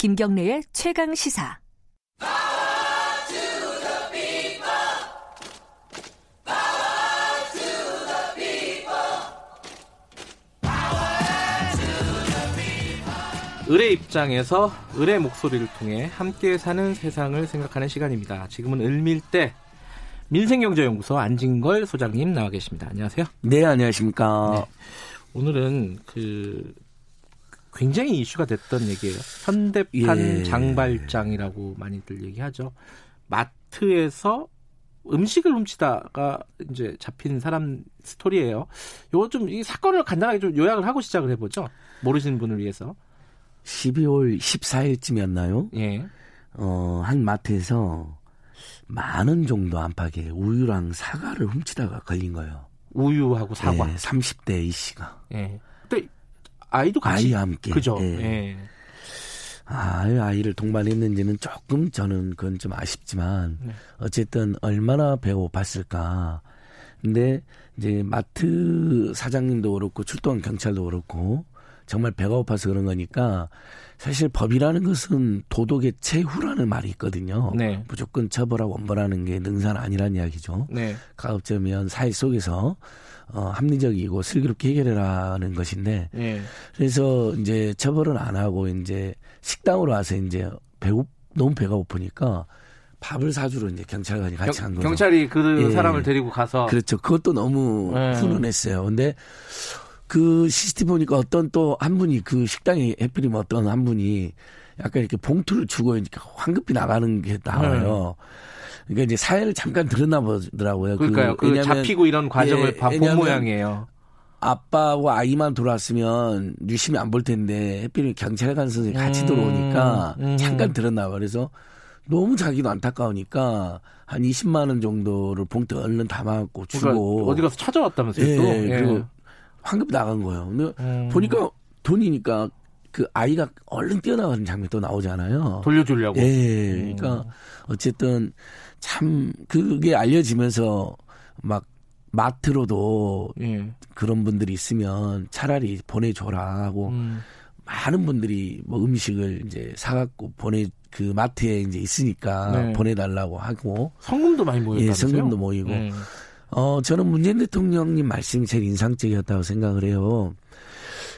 김경래의 최강 시사. 을의 입장에서 을의 목소리를 통해 함께 사는 세상을 생각하는 시간입니다. 지금은 을밀대 민생경제연구소 안진걸 소장님 나와 계십니다. 안녕하세요. 네, 안녕하십니까. 네. 오늘은 그 굉장히 이슈가 됐던 얘기예요. 현대판 예. 장발장이라고 많이들 얘기하죠. 마트에서 음식을 훔치다가 이제 잡힌 사람 스토리예요. 요거 좀 이 사건을 간단하게 좀 요약을 하고 시작을 해보죠. 모르시는 분을 위해서. 12월 14일쯤이었나요? 예. 어, 한 마트에서 만 원 정도 안팎의 우유랑 사과를 훔치다가 걸린 거예요. 우유하고 사과. 예, 30대 이 씨가. 예. 아이도 같이 아이와 함께. 그죠. 예. 예. 아, 아이를 동반했는지는 조금 저는 그건 좀 아쉽지만 네. 어쨌든 얼마나 배고팠을까. 근데 이제 마트 사장님도 그렇고 출동한 경찰도 그렇고 정말 배가 고파서 그런 거니까 사실 법이라는 것은 도덕의 최후라는 말이 있거든요. 네. 무조건 처벌하고 원벌하는 게 능사는 아니란 이야기죠. 네. 가급적이면 사회 속에서 어, 합리적이고 슬기롭게 해결해라는 것인데 네. 그래서 이제 처벌은 안 하고 이제 식당으로 와서 이제 배고 너무 배가 고프니까 밥을 사주러 이제 경찰관이 같이 간 거죠. 경찰이 그 예. 사람을 데리고 가서 그렇죠. 그것도 너무 네. 훈훈했어요. 근데 그 CCTV 보니까 어떤 또 한 분이 그 식당에 해필이면 어떤 한 분이 약간 이렇게 봉투를 주고 이렇게 황급히 나가는 게 나와요. 네. 그러니까 이제 사연을 잠깐 들었나 보더라고요. 그러니까요. 그, 그 잡히고 이런 과정을 예, 본 모양이에요. 아빠하고 아이만 돌아왔으면 유심히 안 볼 텐데 해필이 경찰관 선생님 같이 음, 들어오니까 음. 잠깐 들었나 봐요. 그래서 너무 자기도 안타까우니까 한 20만 원 정도를 봉투 얼른 담아갖고 주고 그러니까 어디 가서 찾아왔다면서요? 예, 또? 그리고 예. 황급히 나간 거예요. 근데 음. 보니까 돈이니까 그 아이가 얼른 뛰어나가는 장면이 또 나오잖아요. 돌려주려고. 예. 그러니까 어쨌든 참 그게 알려지면서 막 마트로도 예. 그런 분들이 있으면 차라리 보내줘라 하고 음. 많은 분들이 뭐 음식을 이제 사갖고 보내 그 마트에 이제 있으니까 네. 보내달라고 하고 성금도 많이 모였다 예, 성금도 모이고 네. 어, 저는 문재인 대통령님 말씀이 제일 인상적이었다고 생각을 해요.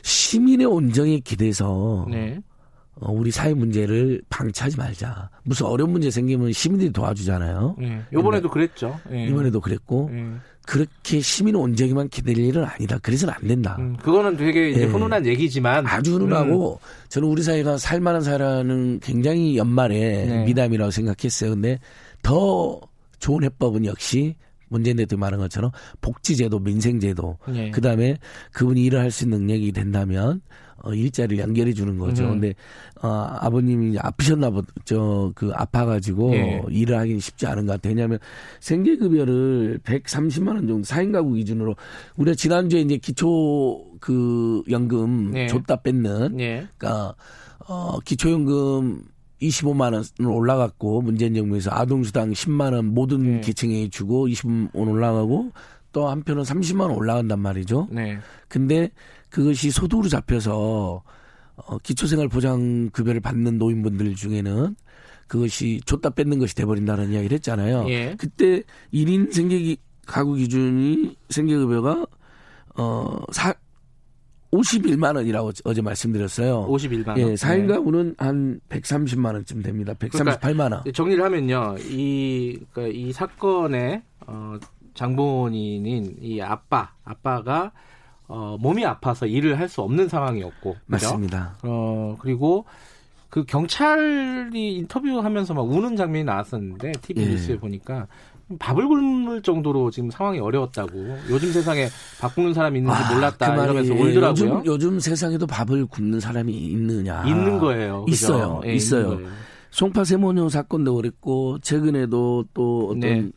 시민의 온정에 기대서 네. 어, 우리 사회 문제를 방치하지 말자. 무슨 어려운 문제 생기면 시민들이 도와주잖아요. 네. 이번에도 그랬죠. 네. 이번에도 그랬고 네. 그렇게 시민 온정에만 기댈 일은 아니다. 그래서는 안 된다. 음, 그거는 되게 이제 네. 훈훈한 얘기지만 아주 훈훈하고 음. 저는 우리 사회가 살만한 사회라는 굉장히 연말에 네. 미담이라고 생각했어요. 근데 더 좋은 해법은 역시 문재인 대통령 말한 것처럼 복지제도, 민생제도, 예. 그 다음에 그분이 일을 할 수 있는 능력이 된다면 어, 일자리를 연결해 주는 거죠. 음. 근데 어, 아버님이 아프셨나 보죠. 그 아파가지고 예. 일을 하기는 쉽지 않은 것 같아요. 왜냐하면 생계급여를 130만 원 정도 4인 가구 기준으로 우리가 지난주에 이제 기초 그 연금 예. 줬다 뺏는 예. 그러니까 어, 기초연금 25만 원 올라갔고 문재인 정부에서 아동수당 10만 원 모든 네. 계층에 주고 25만 원 올라가고 또 한편은 30만 원 올라간단 말이죠. 네. 근데 그것이 소득으로 잡혀서 어, 기초생활 보장 급여를 받는 노인분들 중에는 그것이 줬다 뺏는 것이 돼버린다는 이야기를 했잖아요. 예. 그때 1인 생계 가구 기준이 생계급여가 어, 사, 51만 원이라고 어제 말씀드렸어요. 51만 원. 예, 4인 가구는 한 130만 원쯤 됩니다. 138만 그러니까 원. 정리를 하면요. 이, 그러니까 이 사건의 어, 장본인인 이 아빠, 아빠가 어, 몸이 아파서 일을 할 수 없는 상황이었고. 맞습니다. 그죠? 어, 그리고 그 경찰이 인터뷰하면서 막 우는 장면이 나왔었는데 TV 예. 뉴스에 보니까 밥을 굶을 정도로 지금 상황이 어려웠다고. 요즘 세상에 밥 굶는 사람이 있는지 아, 몰랐다 그 이러면서 울더라고요. 요즘, 요즘, 세상에도 밥을 굶는 사람이 있느냐? 있는 거예요. 그죠? 있어요. 예, 있어요. 송파 세모녀 사건도 그랬고 최근에도 또 어떤 네.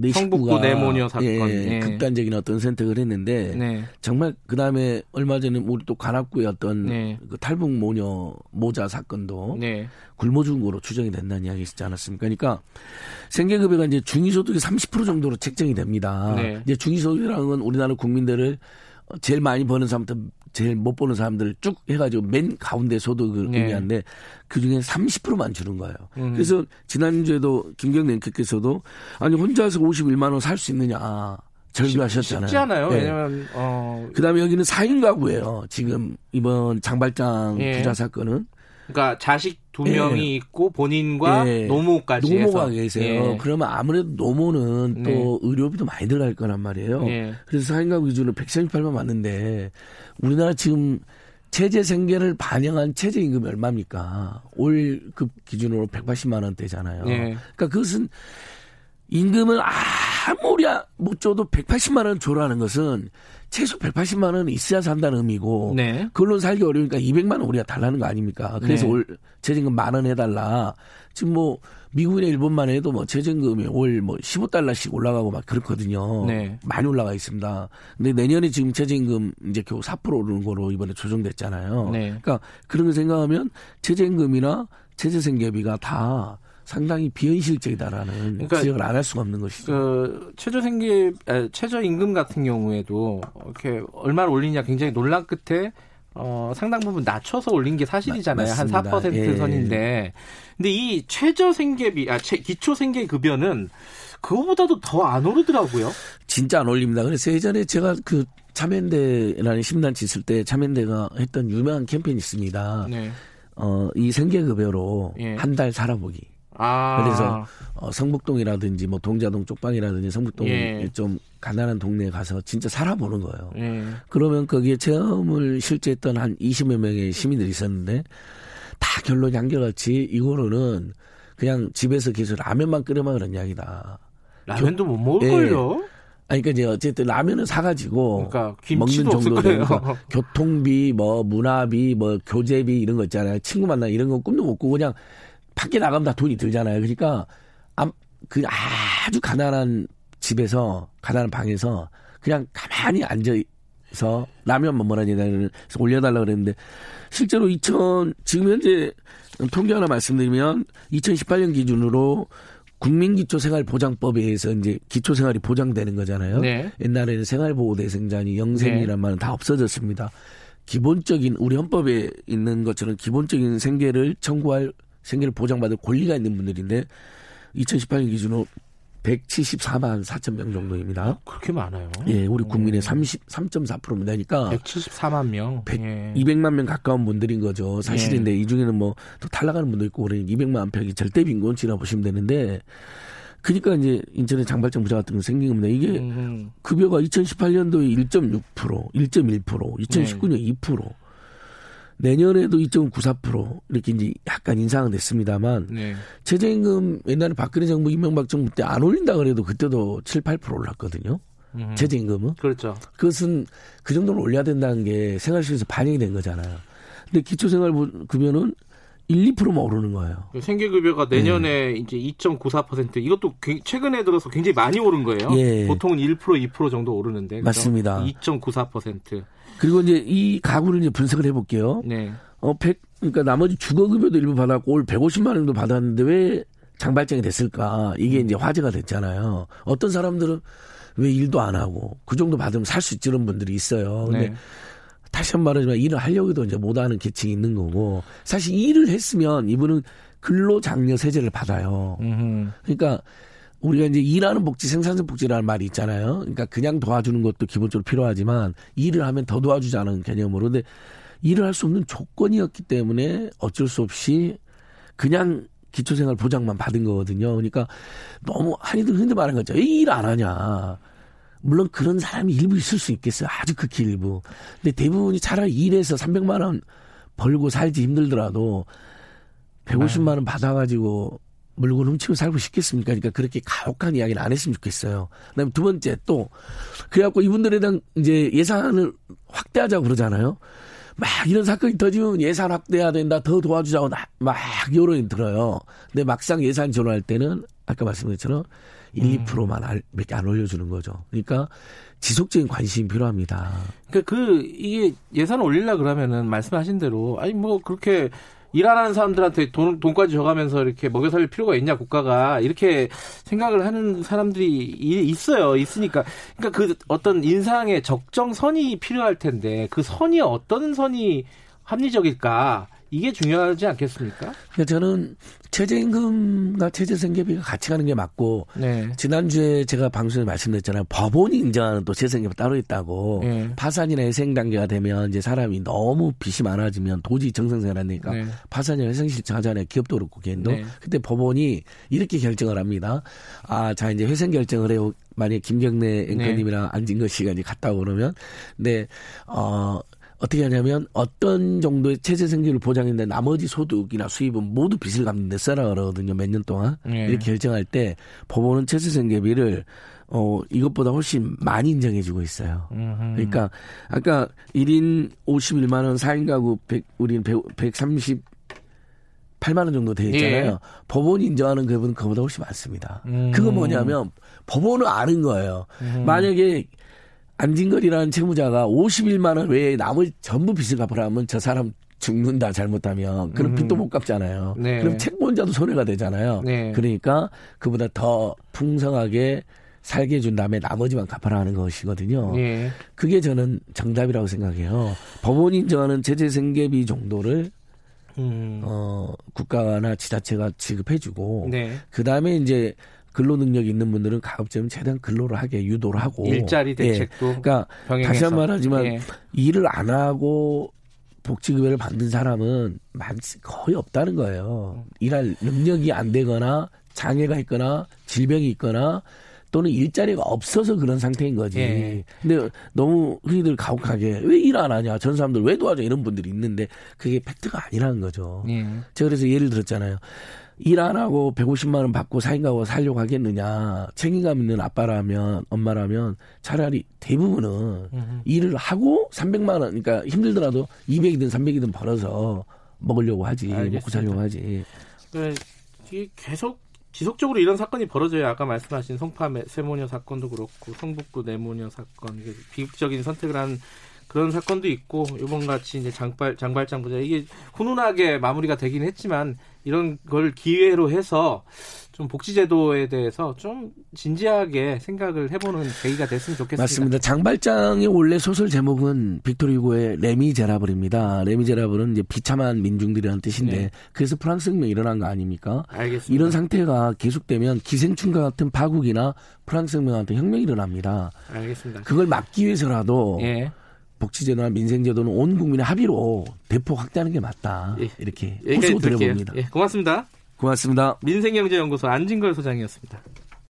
내 성북구 네모녀 사건 예, 예. 극단적인 어떤 선택을 했는데 네. 정말 그 다음에 얼마 전에 우리 또 관악구의 어떤 네. 그 탈북 모녀 모자 사건도 네. 굶어준 거로 추정이 된다는 이야기 있지 않았습니까? 그러니까 생계급여가 이제 중위소득의 30% 정도로 책정이 됩니다. 네. 이제 중위소득이라는 건 우리나라 국민들을 제일 많이 버는 사람부터 제일 못 보는 사람들 쭉 해가지고 맨 가운데 소득을 네. 의미한데 그 중에 30%만 주는 거예요. 음. 그래서 지난주에도 김경래 앵커께서도 아니 혼자서 51만 원 살 수 있느냐 절규하셨잖아요. 쉽지 않아요. 네. 왜냐면 어 그다음에 여기는 4인 가구예요. 지금 이번 장발장 예. 부자 사건은 그러니까 자식 두 예. 명이 있고 본인과 예. 노모까지 노모가 해서. 계세요. 예. 그러면 아무래도 노모는 또 네. 의료비도 많이 들어갈 거란 말이에요. 예. 그래서 4인 가구 기준으로 138만 맞는데 우리나라 지금 체제 생계를 반영한 최저 임금이 얼마입니까? 월급 기준으로 180만 원대잖아요. 예. 그러니까 그것은 임금을 아무리 못 줘도 180만 원 줘라는 것은 최소 180만 원 있어야 산다는 의미고 네. 그걸로 살기 어려우니까 200만 원 우리가 달라는 거 아닙니까? 그래서 네. 올 최저임금 만 원 해달라. 지금 뭐 미국이나 일본만 해도 뭐 최저임금이 월뭐 15달러씩 올라가고 막 그렇거든요. 네. 많이 올라가 있습니다. 근데 내년에 지금 최저임금 이제 겨우 4% 오르는 거로 이번에 조정됐잖아요. 네. 그러니까 그런 거 생각하면 최저임금이나 최저생계비가 다 상당히 비현실적이다라는 그러니까 지적을 안 할 수가 없는 것이죠. 그 최저 생계 아, 최저 임금 같은 경우에도 이렇게 얼마를 올리냐 굉장히 논란 끝에 어, 상당 부분 낮춰서 올린 게 사실이잖아요. 한 맞습니다. 4% 예. 선인데. 근데 이 최저 생계비, 아, 최, 기초 생계 급여는 그거보다도 더 안 오르더라고요. 진짜 안 올립니다. 그래서 예전에 제가 그 참여연대라는 심단치 있을 때 참여연대가 했던 유명한 캠페인이 있습니다. 네. 어, 이 생계급여로 예. 한달 살아보기. 아. 그래서 어, 성북동이라든지 뭐 동자동 쪽방이라든지 성북동 예. 좀 가난한 동네에 가서 진짜 살아보는 거예요. 예. 그러면 거기에 체험을 실제했던 한 20여 명의 시민들이 있었는데 다 결론이 한결같이 이거로는 그냥 집에서 계속 라면만 끓여 먹으는 이야기다. 라면도 못 먹을 예. 걸요. 아니, 그러니까 이제 어쨌든 라면을 사가지고 그러니까 먹는 정도. 되니까 교통비, 뭐 문화비, 뭐 교재비 이런 거 있잖아요. 친구 만나 이런 거 꿈도 못 꾸고 그냥 밖에 나가면 다 돈이 들잖아요. 그러니까 암- 그 아주 가난한 집에서 가난한 방에서 그냥 가만히 앉아 서 라면만 뭐라니 그래서 올려달라 그랬는데 실제로 2000 지금 현재 통계 하나 말씀드리면 2018년 기준으로 국민기초생활보장법에 의해서 이제 기초생활이 보장되는 거잖아요. 네. 옛날에는 생활보호대상자니 영생이란 네. 말은 다 없어졌습니다. 기본적인 우리 헌법에 있는 것처럼 기본적인 생계를 청구할 생계를 보장받을 권리가 있는 분들인데 2018년 기준으로 174만 4천 명 정도입니다. 그렇게 많아요. 예, 우리 국민의 33.4%입니다. 그러니까 174만 명. 백- 예. 200만 명 가까운 분들인 거죠. 사실인데 이 중에는 뭐 또 탈락하는 분도 있고 그러니 200만 평이 절대 빈곤치라 보시면 되는데 그러니까 이제 인천의 장발장 부자 같은 거 생긴 겁니다. 이게 음, 급여가 2018년도에 1.6%, 1.1%, 2019년 2%, 내년에도 2.94% 이렇게 이제 약간 인상은 됐습니다만 네. 최저임금 옛날에 박근혜 정부 이명박 정부 때 안 올린다 그래도 그때도 7, 8% 올랐거든요. 음. 최저임금은 그렇죠. 그것은 그 정도로 올려야 된다는 게 생활실에서 반영이 된 거잖아요. 근데 기초생활급여는 1, 2%만 오르는 거예요. 생계급여가 내년에 네. 이제 2.94% 이것도 굉- 최근에 들어서 굉장히 많이 오른 거예요. 예. 보통은 1% 2% 정도 오르는데 그죠? 맞습니다. 2.94%. 그리고 이제 이 가구를 이제 분석을 해볼게요. 네. 어, 100, 그러니까 나머지 주거급여도 일부 받았고 올 150만 원도 받았는데 왜 장발장이 됐을까? 이게 이제 화제가 됐잖아요. 어떤 사람들은 왜 일도 안 하고 그 정도 받으면 살 수 있는 분들이 있어요. 근데 네. 다시 한 번 말하지만 일을 하려고 해도 이제 못하는 계층이 있는 거고 사실 일을 했으면 이분은 근로장려 세제를 받아요. 음흠. 그러니까 우리가 이제 일하는 복지, 생산성 복지라는 말이 있잖아요. 그러니까 그냥 도와주는 것도 기본적으로 필요하지만 일을 하면 더 도와주자는 개념으로. 근데 일을 할 수 없는 조건이었기 때문에 어쩔 수 없이 그냥 기초생활 보장만 받은 거거든요. 그러니까 너무 한이들 흔히 말하는 거죠. 왜일안 하냐. 물론 그런 사람이 일부 있을 수 있겠어요. 아주 극히 일부. 근데 대부분이 차라리 일해서 300만 원 벌고 살지 힘들더라도 150만 원 받아가지고 물건 훔치고 살고 싶겠습니까? 그러니까 그렇게 가혹한 이야기는 안 했으면 좋겠어요. 그다음에 두 번째 또 그래갖고 이분들에 대한 이제 예산을 확대하자고 그러잖아요. 막 이런 사건이 터지면 예산 확대해야 된다, 더 도와주자고 나- 막 여론이 들어요. 근데 막상 예산 전환할 때는 아까 말씀드린 것처럼 1, 2%만 알, 몇개 안 올려주는 거죠. 그러니까 지속적인 관심이 필요합니다. 그러니까 그 이게 예산을 올리려 그러면은 말씀하신 대로 아니 뭐 그렇게 일하는 사람들한테 돈, 돈까지 줘가면서 이렇게 먹여 살릴 필요가 있냐, 국가가. 이렇게 생각을 하는 사람들이 있어요. 있으니까. 그러니까 그 어떤 인상의 적정선이 필요할 텐데, 그 선이 어떤 선이 합리적일까? 이게 중요하지 않겠습니까? 저는 최저임금과 최저생계비가 같이 가는 게 맞고 네. 지난주에 제가 방송에 말씀드렸잖아요. 법원이 인정하는 또 최저생계비 따로 있다고 네. 파산이나 회생 단계가 되면 이제 사람이 너무 빚이 많아지면 도저히 정상생활 안 되니까 네. 파산이나 회생 신청하잖아요. 기업도 그렇고 개인도. 네. 근데 법원이 이렇게 결정을 합니다. 아, 자 이제 회생 결정을 해요. 만약 김경래 앵커님이랑 네. 안진거 씨가 이제 갔다 고 그러면 근데 어 어떻게 하냐면 어떤 정도의 체제 생계를 보장했는데 나머지 소득이나 수입은 모두 빚을 갚는 데 써라 그러거든요. 몇 년 동안. 네. 이렇게 결정할 때 법원은 체제 생계비를 어, 이것보다 훨씬 많이 인정해주고 있어요. 음흠. 그러니까, 아까 1인 51만원, 4인 가구 100, 우리는 100, 130, 8만원 정도 돼 있잖아요. 예. 법원이 인정하는 그분은 그보다 훨씬 많습니다. 음. 그거 뭐냐면, 법원은 아는 거예요. 음. 만약에 안진걸이라는 채무자가 51만 원 외에 나머지 전부 빚을 갚으라면 저 사람 죽는다 잘못하면 그럼 음. 빚도 못 갚잖아요. 네. 그럼 채권자도 손해가 되잖아요. 네. 그러니까 그보다 더 풍성하게 살게 해준 다음에 나머지만 갚아라 하는 것이거든요. 네. 그게 저는 정답이라고 생각해요. 법원 인정하는 제재 생계비 정도를 음. 어, 국가나 지자체가 지급해주고 네. 그 다음에 이제 근로 능력이 있는 분들은 가급적이면 최대한 근로를 하게 유도를 하고 일자리 예. 대책도 예. 그러니까 병행해서. 다시 한번 말하지만 예. 일을 안 하고 복지급여를 받는 사람은 많지 거의 없다는 거예요. 일할 능력이 안 되거나 장애가 있거나 질병이 있거나 또는 일자리가 없어서 그런 상태인 거지. 예. 근데 너무 흔히들 가혹하게 왜 일 안 하냐, 전 사람들 왜 도와줘 이런 분들이 있는데 그게 팩트가 아니라는 거죠. 예. 제가 그래서 예를 들었잖아요. 일 안 하고 150만 원 받고 사인가고 살려고 하겠느냐. 책임감 있는 아빠라면 엄마라면 차라리 대부분은 음흠. 일을 하고 300만 원 그러니까 힘들더라도 200이든 300이든 벌어서 먹으려고 하지. 알겠습니다. 먹고 살려고 하지. 네, 이게 계속 지속적으로 이런 사건이 벌어져요. 아까 말씀하신 송파 세모녀 사건도 그렇고 성북구 내모녀 사건 비극적인 선택을 한 그런 사건도 있고 이번 같이 이제 장발 장발장 부자 이게 훈훈하게 마무리가 되긴 했지만 이런 걸 기회로 해서 좀 복지제도에 대해서 좀 진지하게 생각을 해보는 계기가 됐으면 좋겠습니다. 맞습니다. 장발장의 원래 소설 제목은 빅토리고의 레미제라블입니다. 레미제라블은 이제 비참한 민중들이라는 뜻인데 네. 그래서 프랑스 혁명이 일어난 거 아닙니까? 알겠습니다. 이런 상태가 계속되면 기생충과 같은 파국이나 프랑스 혁명 같은 혁명이 일어납니다. 알겠습니다. 그걸 막기 위해서라도 예. 복지제도나 민생제도는 온 국민의 합의로 대폭 확대하는 게 맞다. 예. 이렇게 호소 드려봅니다. 예, 고맙습니다. 고맙습니다. 민생경제연구소 안진걸 소장이었습니다.